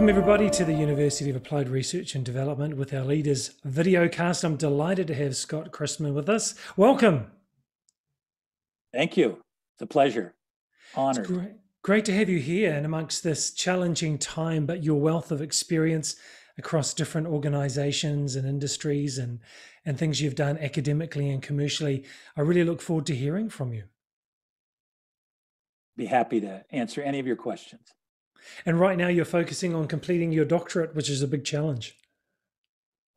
Welcome, everybody, to the University of Applied Research and Development with our leaders video cast. I'm delighted to have Scott Christman with us. Welcome. Thank you. It's a pleasure. Honored. Great, great to have you here and amongst this challenging time, but your wealth of experience across different organizations and industries and, and things you've done academically and commercially. I really look forward to hearing from you. Be happy to answer any of your questions. And right now, you're focusing on completing your doctorate, which is a big challenge.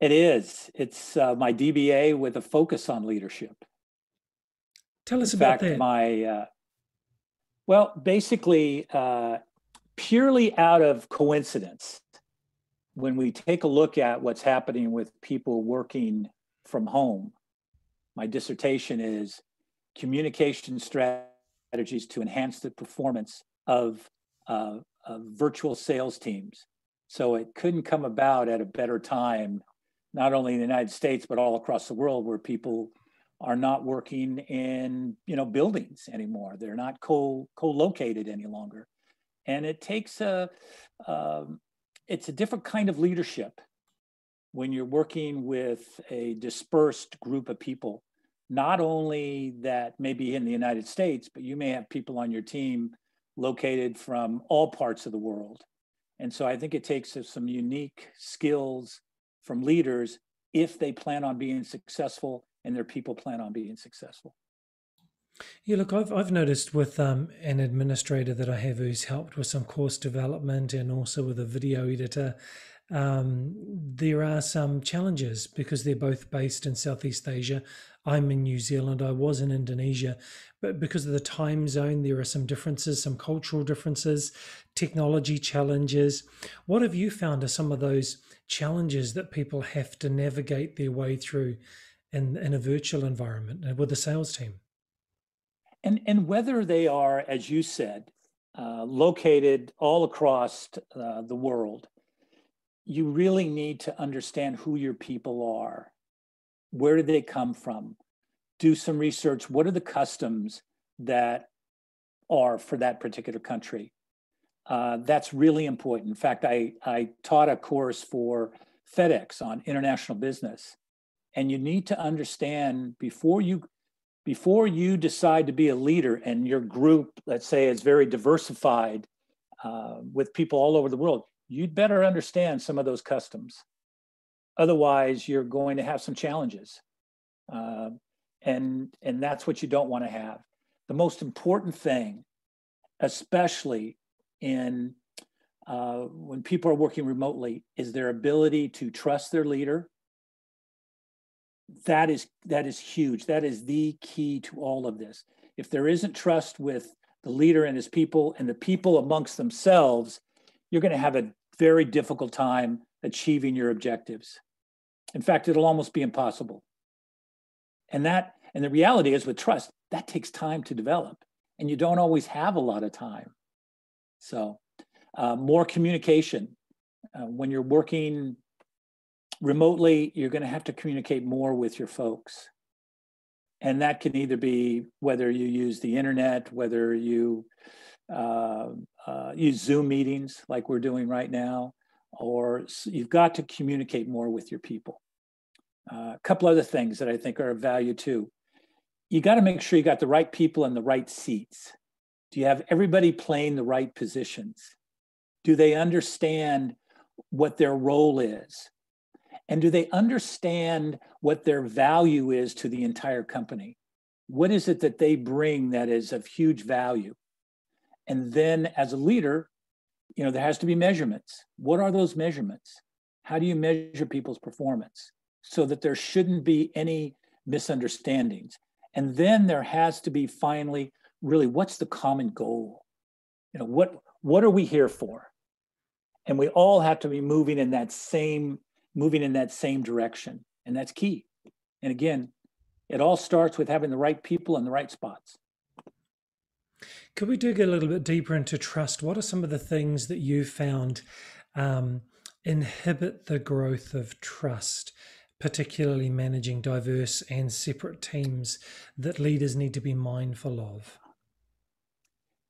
It is. It's uh, my DBA with a focus on leadership. Tell us In about fact, that. My uh, well, basically, uh, purely out of coincidence, when we take a look at what's happening with people working from home, my dissertation is communication strategies to enhance the performance of uh, uh, virtual sales teams. So it couldn't come about at a better time, not only in the United States, but all across the world where people are not working in you know buildings anymore. They're not co co-located any longer. And it takes a um, it's a different kind of leadership when you're working with a dispersed group of people not only that maybe in the United States, but you may have people on your team located from all parts of the world. And so I think it takes some unique skills from leaders if they plan on being successful and their people plan on being successful. Yeah, look, I've I've noticed with um, an administrator that I have who's helped with some course development and also with a video editor. Um, there are some challenges because they're both based in Southeast Asia. I'm in New Zealand. I was in Indonesia, but because of the time zone, there are some differences, some cultural differences, technology challenges. What have you found are some of those challenges that people have to navigate their way through in, in a virtual environment with the sales team? And, and whether they are, as you said, uh, located all across uh, the world, you really need to understand who your people are. Where do they come from? Do some research. What are the customs that are for that particular country? Uh, that's really important. In fact, I, I taught a course for FedEx on international business. And you need to understand before you before you decide to be a leader and your group, let's say, is very diversified uh, with people all over the world, you'd better understand some of those customs. Otherwise, you're going to have some challenges. Uh, and, and that's what you don't want to have. The most important thing, especially in uh, when people are working remotely, is their ability to trust their leader that is that is huge that is the key to all of this if there isn't trust with the leader and his people and the people amongst themselves you're going to have a very difficult time achieving your objectives. In fact it'll almost be impossible. And that and the reality is with trust that takes time to develop and you don't always have a lot of time. So uh, more communication. Uh, when you're working remotely, you're going to have to communicate more with your folks. And that can either be whether you use the internet, whether you uh, uh, use Zoom meetings like we're doing right now, or you've got to communicate more with your people. Uh, a couple other things that I think are of value too. You got to make sure you got the right people in the right seats. Do you have everybody playing the right positions? Do they understand what their role is? And do they understand what their value is to the entire company? What is it that they bring that is of huge value? And then as a leader, you know, there has to be measurements. What are those measurements? How do you measure people's performance so that there shouldn't be any misunderstandings? And then there has to be finally really what's the common goal? You know, what what are we here for? And we all have to be moving in that same moving in that same direction. And that's key. And again, it all starts with having the right people in the right spots. Could we dig a little bit deeper into trust? What are some of the things that you found um, inhibit the growth of trust, particularly managing diverse and separate teams that leaders need to be mindful of?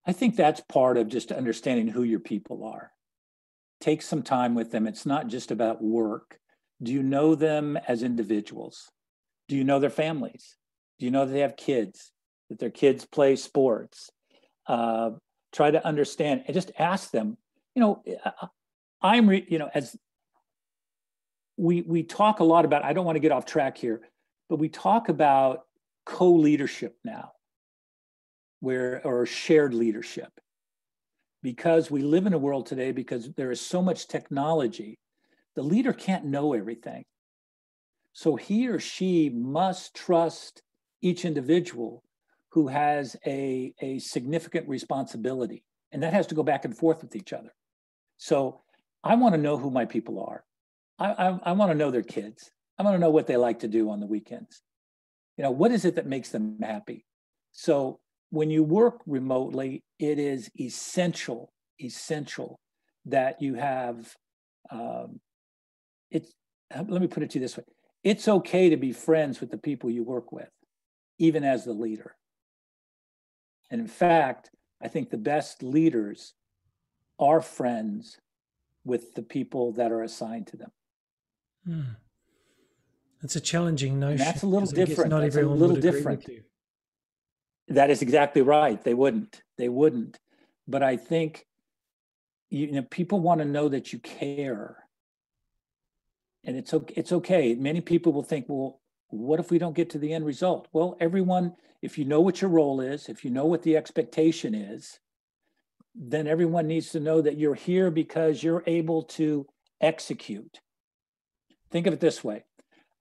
I think that's part of just understanding who your people are. take some time with them. It's not just about work. Do you know them as individuals? Do you know their families? Do you know that they have kids, that their kids play sports? Uh, try to understand and just ask them, you know, I'm, re, you know, as we, we talk a lot about, I don't want to get off track here, but we talk about co-leadership now where or shared leadership. Because we live in a world today because there is so much technology the leader can't know everything. So he or she must trust each individual who has a, a significant responsibility and that has to go back and forth with each other. So i want to know who my people are. I, I, I want to know their kids. I want to know what they like to do on the weekends. You know what is it that makes them happy? So when you work remotely it is essential essential that you have um, it's let me put it to you this way. It's okay to be friends with the people you work with even as the leader and in fact i think the best leaders are friends with the people that are assigned to them hmm. It's a challenging notion. And that's a little different. Not that's everyone a little different. That is exactly right. They wouldn't. They wouldn't. But I think you know people want to know that you care. And it's okay. It's okay. Many people will think, well, what if we don't get to the end result? Well, everyone, if you know what your role is, if you know what the expectation is, then everyone needs to know that you're here because you're able to execute. Think of it this way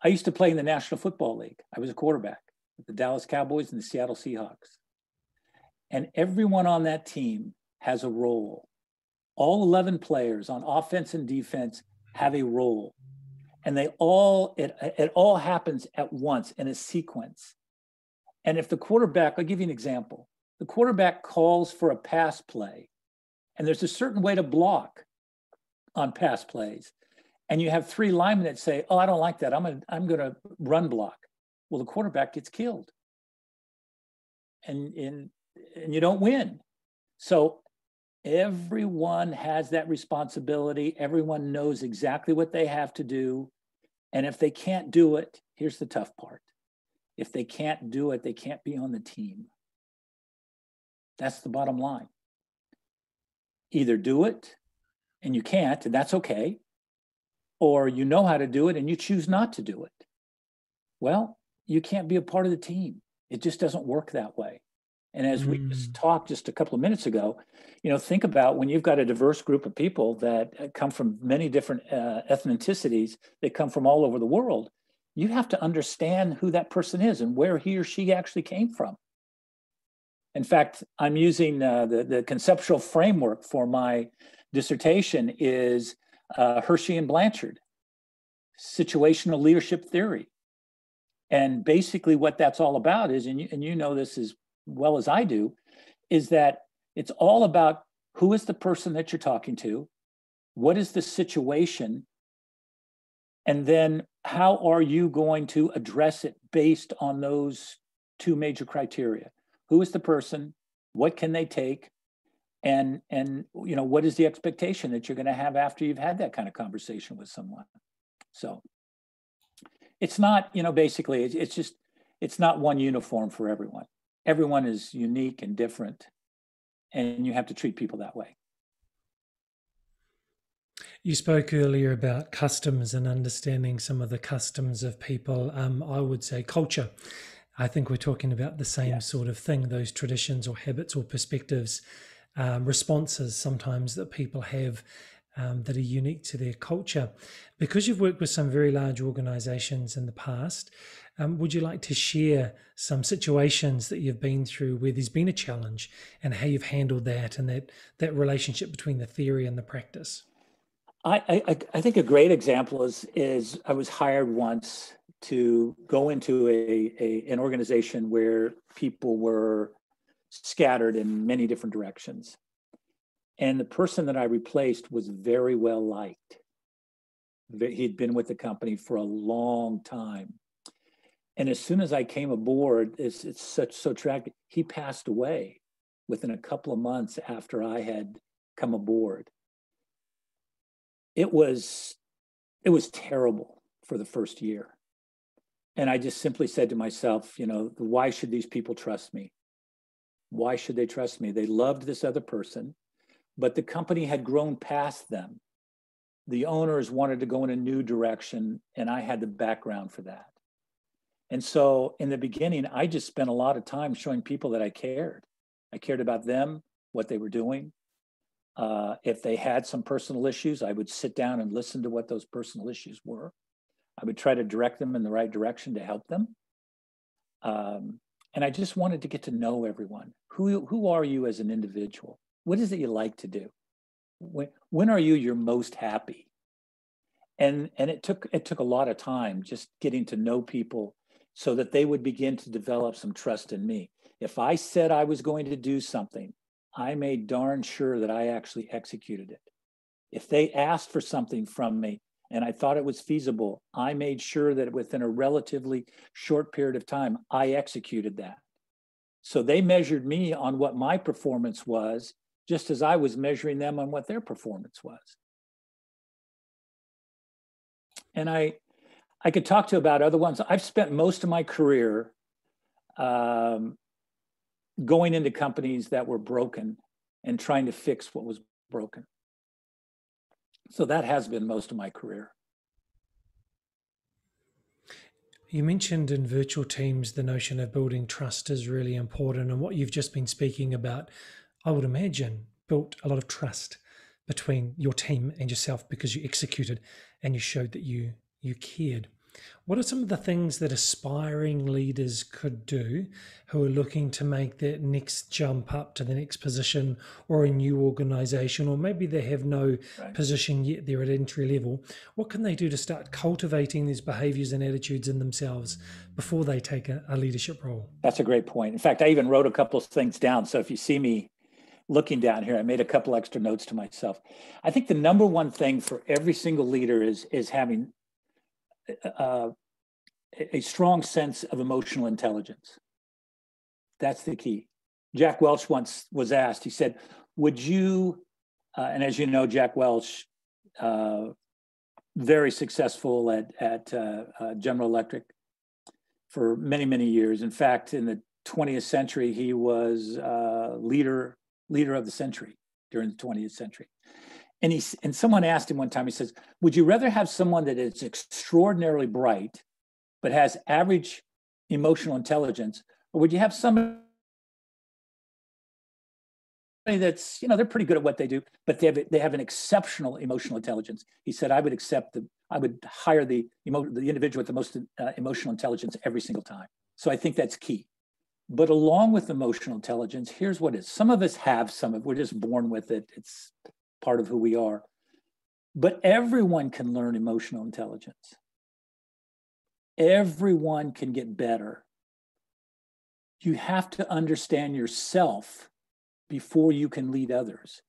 I used to play in the National Football League. I was a quarterback with the Dallas Cowboys and the Seattle Seahawks. And everyone on that team has a role. All 11 players on offense and defense have a role. And they all, it, it all happens at once in a sequence. And if the quarterback, I'll give you an example. The quarterback calls for a pass play, and there's a certain way to block on pass plays and you have three linemen that say, "Oh, I don't like that. I'm gonna I'm gonna run block." Well, the quarterback gets killed, and and and you don't win. So everyone has that responsibility. Everyone knows exactly what they have to do, and if they can't do it, here's the tough part: if they can't do it, they can't be on the team. That's the bottom line. Either do it, and you can't, and that's okay or you know how to do it and you choose not to do it. Well, you can't be a part of the team. It just doesn't work that way. And as mm. we just mm. talked just a couple of minutes ago, you know, think about when you've got a diverse group of people that uh, come from many different uh, ethnicities, they come from all over the world. You have to understand who that person is and where he or she actually came from. In fact, I'm using uh, the, the conceptual framework for my dissertation is uh, Hersey and Blanchard, situational leadership theory. And basically, what that's all about is, and you, and you know this as well as I do, is that it's all about who is the person that you're talking to, what is the situation, and then how are you going to address it based on those two major criteria? Who is the person? What can they take? and and you know what is the expectation that you're going to have after you've had that kind of conversation with someone so it's not you know basically it's, just it's not one uniform for everyone everyone is unique and different and you have to treat people that way you spoke earlier about customs and understanding some of the customs of people um, i would say culture i think we're talking about the same yes. sort of thing those traditions or habits or perspectives um, responses sometimes that people have um, that are unique to their culture. Because you've worked with some very large organizations in the past, um, would you like to share some situations that you've been through where there's been a challenge and how you've handled that and that, that relationship between the theory and the practice? I, I, I think a great example is is I was hired once to go into a, a an organization where people were scattered in many different directions. And the person that I replaced was very well liked. He'd been with the company for a long time. And as soon as I came aboard, it's, it's such so tragic. He passed away within a couple of months after I had come aboard. it was it was terrible for the first year. And I just simply said to myself, you know, why should these people trust me? Why should they trust me? They loved this other person, but the company had grown past them. The owners wanted to go in a new direction, and I had the background for that. And so in the beginning, I just spent a lot of time showing people that I cared. I cared about them, what they were doing. Uh, if they had some personal issues, I would sit down and listen to what those personal issues were. I would try to direct them in the right direction to help them. Um, and I just wanted to get to know everyone. Who, who are you as an individual? What is it you like to do? When, when are you your most happy? And, and it took it took a lot of time just getting to know people so that they would begin to develop some trust in me. If I said I was going to do something, I made darn sure that I actually executed it. If they asked for something from me, and I thought it was feasible, I made sure that within a relatively short period of time, I executed that. So they measured me on what my performance was, just as I was measuring them on what their performance was. And I, I could talk to about other ones. I've spent most of my career um, going into companies that were broken and trying to fix what was broken. So that has been most of my career. You mentioned in virtual teams the notion of building trust is really important. And what you've just been speaking about, I would imagine, built a lot of trust between your team and yourself because you executed and you showed that you you cared. What are some of the things that aspiring leaders could do who are looking to make that next jump up to the next position or a new organization, or maybe they have no right. position yet, they're at entry level? What can they do to start cultivating these behaviors and attitudes in themselves before they take a, a leadership role? That's a great point. In fact, I even wrote a couple of things down. So if you see me looking down here, I made a couple extra notes to myself. I think the number one thing for every single leader is is having uh, a strong sense of emotional intelligence. That's the key. Jack Welch once was asked, he said, Would you, uh, and as you know, Jack Welch, uh, very successful at, at uh, uh General Electric for many, many years. In fact, in the 20th century, he was uh, leader, leader of the century during the 20th century. And he and someone asked him one time, he says, Would you rather have someone that is extraordinarily bright, but has average emotional intelligence, or would you have somebody that's, you know, they're pretty good at what they do, but they have they have an exceptional emotional intelligence? He said, I would accept the, I would hire the the individual with the most uh, emotional intelligence every single time. So I think that's key. But along with emotional intelligence, here's what is. Some of us have some of. We're just born with it. It's part of who we are. But everyone can learn emotional intelligence. Everyone can get better. You have to understand yourself before you can lead others.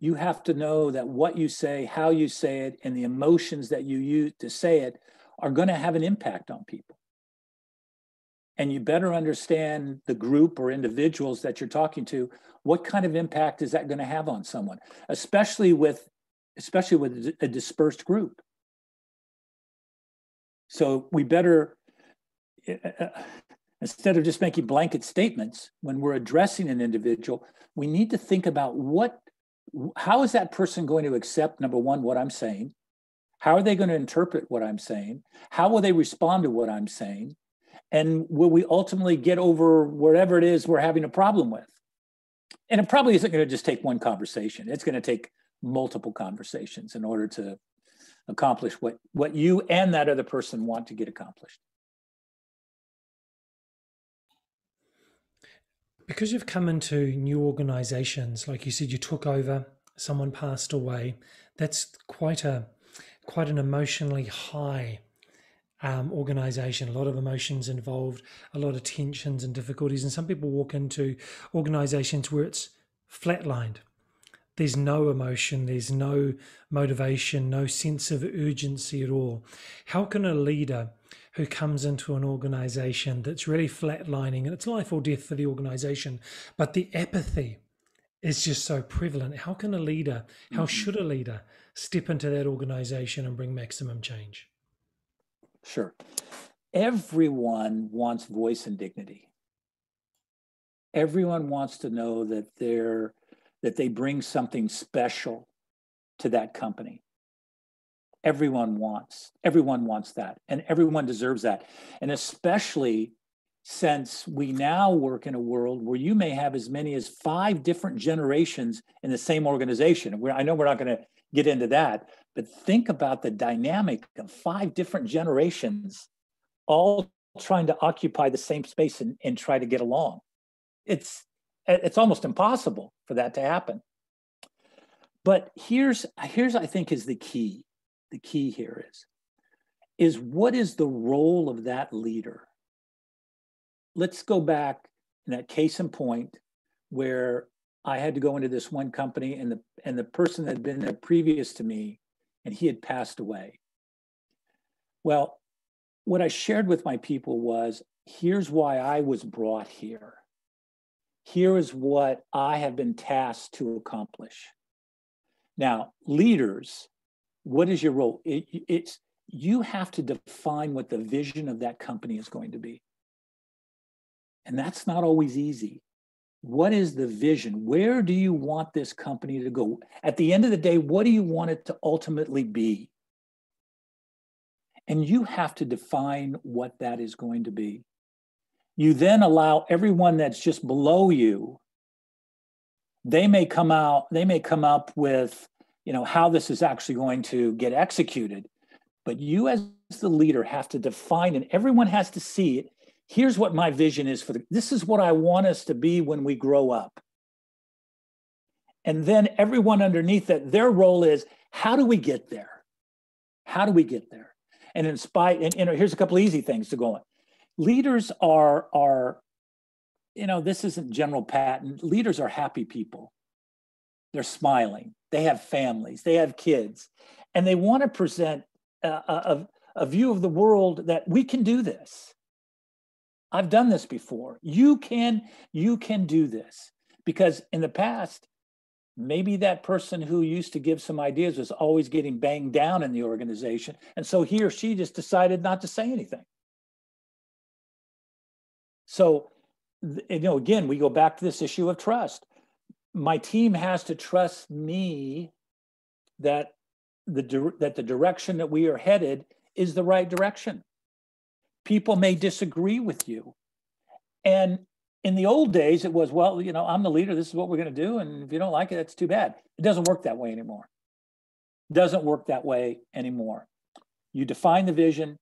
You have to know that what you say, how you say it, and the emotions that you use to say it are going to have an impact on people. And you better understand the group or individuals that you're talking to what kind of impact is that going to have on someone especially with especially with a dispersed group? So we better uh, uh, instead of just making blanket statements when we're addressing an individual we need to think about what how is that person going to accept number one what i'm saying? How are they going to interpret what i'm saying? How will they respond to what i'm saying and will we ultimately get over whatever it is we're having a problem with and it probably isn't going to just take one conversation. It's going to take multiple conversations in order to accomplish what, what you and that other person want to get accomplished. Because you've come into new organizations, like you said, you took over, someone passed away. That's quite a quite an emotionally high um, organization, a lot of emotions involved, a lot of tensions and difficulties. And some people walk into organizations where it's flatlined. There's no emotion, there's no motivation, no sense of urgency at all. How can a leader who comes into an organization that's really flatlining and it's life or death for the organization, but the apathy is just so prevalent. How can a leader, how mm-hmm. should a leader step into that organization and bring maximum change? Sure. Everyone wants voice and dignity. Everyone wants to know that they're that they bring something special to that company. Everyone wants, everyone wants that, and everyone deserves that. And especially since we now work in a world where you may have as many as five different generations in the same organization. We're, I know we're not going to get into that, but think about the dynamic of five different generations all trying to occupy the same space and, and try to get along. It's it's almost impossible for that to happen. But here's here's I think is the key. The key here is is what is the role of that leader? Let's go back in that case in point where I had to go into this one company and the and the person that had been there previous to me and he had passed away. Well, what I shared with my people was here's why I was brought here. Here is what I have been tasked to accomplish. Now, leaders, what is your role? It, it's you have to define what the vision of that company is going to be. And that's not always easy. What is the vision? Where do you want this company to go? At the end of the day, what do you want it to ultimately be? And you have to define what that is going to be. You then allow everyone that's just below you, they may come out, they may come up with, you know, how this is actually going to get executed. But you as the leader have to define and everyone has to see it here's what my vision is for the this is what i want us to be when we grow up. And then everyone underneath that their role is how do we get there? How do we get there? And in spite and you know here's a couple easy things to go on. Leaders are are you know this isn't general Patton leaders are happy people. They're smiling. They have families. They have kids. And they want to present a, a, a view of the world that we can do this I've done this before. You can you can do this because in the past maybe that person who used to give some ideas was always getting banged down in the organization and so he or she just decided not to say anything. So you know again we go back to this issue of trust. My team has to trust me that the that the direction that we are headed is the right direction people may disagree with you. And in the old days, it was, well, you know, I'm the leader. This is what we're going to do. And if you don't like it, that's too bad. It doesn't work that way anymore. It doesn't work that way anymore. You define the vision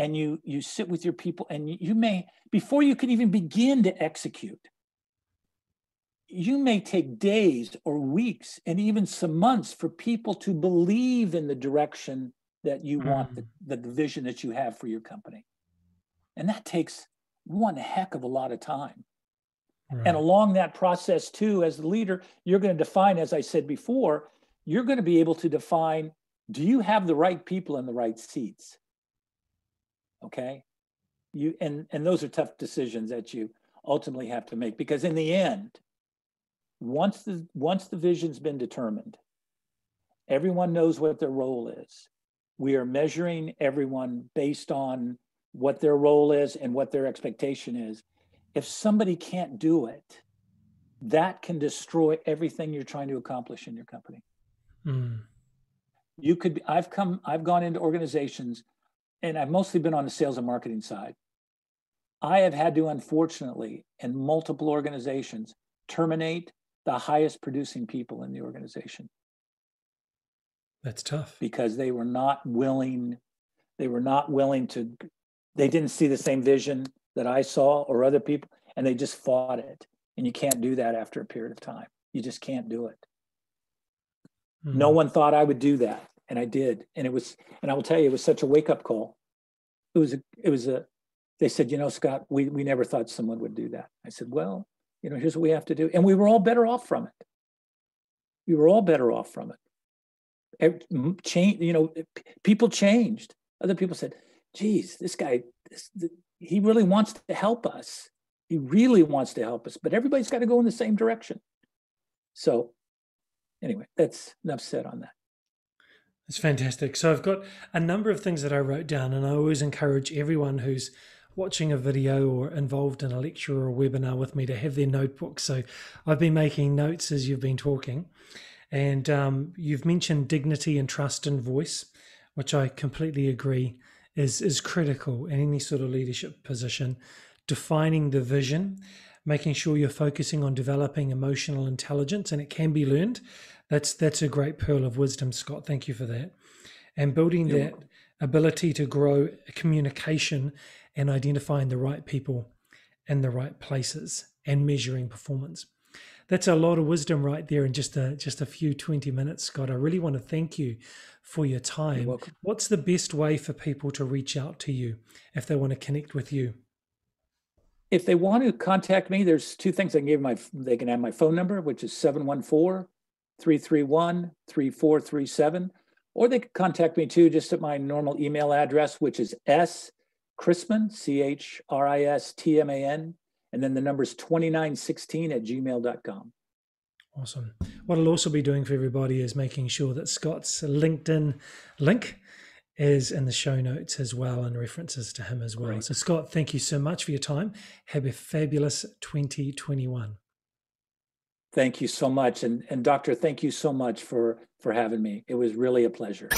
and you you sit with your people and you, may before you can even begin to execute you may take days or weeks and even some months for people to believe in the direction that you mm. want the, the vision that you have for your company and that takes one heck of a lot of time. Right. And along that process, too, as the leader, you're going to define, as I said before, you're going to be able to define do you have the right people in the right seats? Okay. You and and those are tough decisions that you ultimately have to make because in the end, once the once the vision's been determined, everyone knows what their role is. We are measuring everyone based on what their role is and what their expectation is. If somebody can't do it, that can destroy everything you're trying to accomplish in your company. Mm. You could, I've come, I've gone into organizations and I've mostly been on the sales and marketing side. I have had to, unfortunately, in multiple organizations, terminate the highest producing people in the organization. That's tough. Because they were not willing, they were not willing to they didn't see the same vision that I saw or other people, and they just fought it. And you can't do that after a period of time. You just can't do it. Mm-hmm. No one thought I would do that, and I did. And it was, and I will tell you, it was such a wake up call. It was a, it was a. They said, you know, Scott, we we never thought someone would do that. I said, well, you know, here's what we have to do, and we were all better off from it. We were all better off from it. it Change, you know, people changed. Other people said, geez, this guy, this, he really wants to help us. He really wants to help us, but everybody's got to go in the same direction. So, anyway, that's enough said on that. It's fantastic. So, I've got a number of things that I wrote down, and I always encourage everyone who's watching a video or involved in a lecture or a webinar with me to have their notebook. So, I've been making notes as you've been talking. And um, you've mentioned dignity and trust and voice, which I completely agree is, is critical in any sort of leadership position. Defining the vision, making sure you're focusing on developing emotional intelligence, and it can be learned. That's that's a great pearl of wisdom, Scott. Thank you for that. And building you're that welcome. ability to grow communication and identifying the right people in the right places and measuring performance that's a lot of wisdom right there in just a just a few 20 minutes scott. I really want to thank you for your time. What's the best way for people to reach out to you if they want to connect with you? If they want to contact me there's two things. I can give my they can have my phone number which is 714-331-3437 or they can contact me too just at my normal email address which is s christman c-h-r-i-s-t-m-a-n and then the number is 2916 at gmail.com. Awesome. What I'll also be doing for everybody is making sure that Scott's LinkedIn link is in the show notes as well and references to him as well. Great. So, Scott, thank you so much for your time. Have a fabulous 2021. Thank you so much. And, and Doctor, thank you so much for, for having me. It was really a pleasure.